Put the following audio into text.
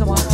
Come on.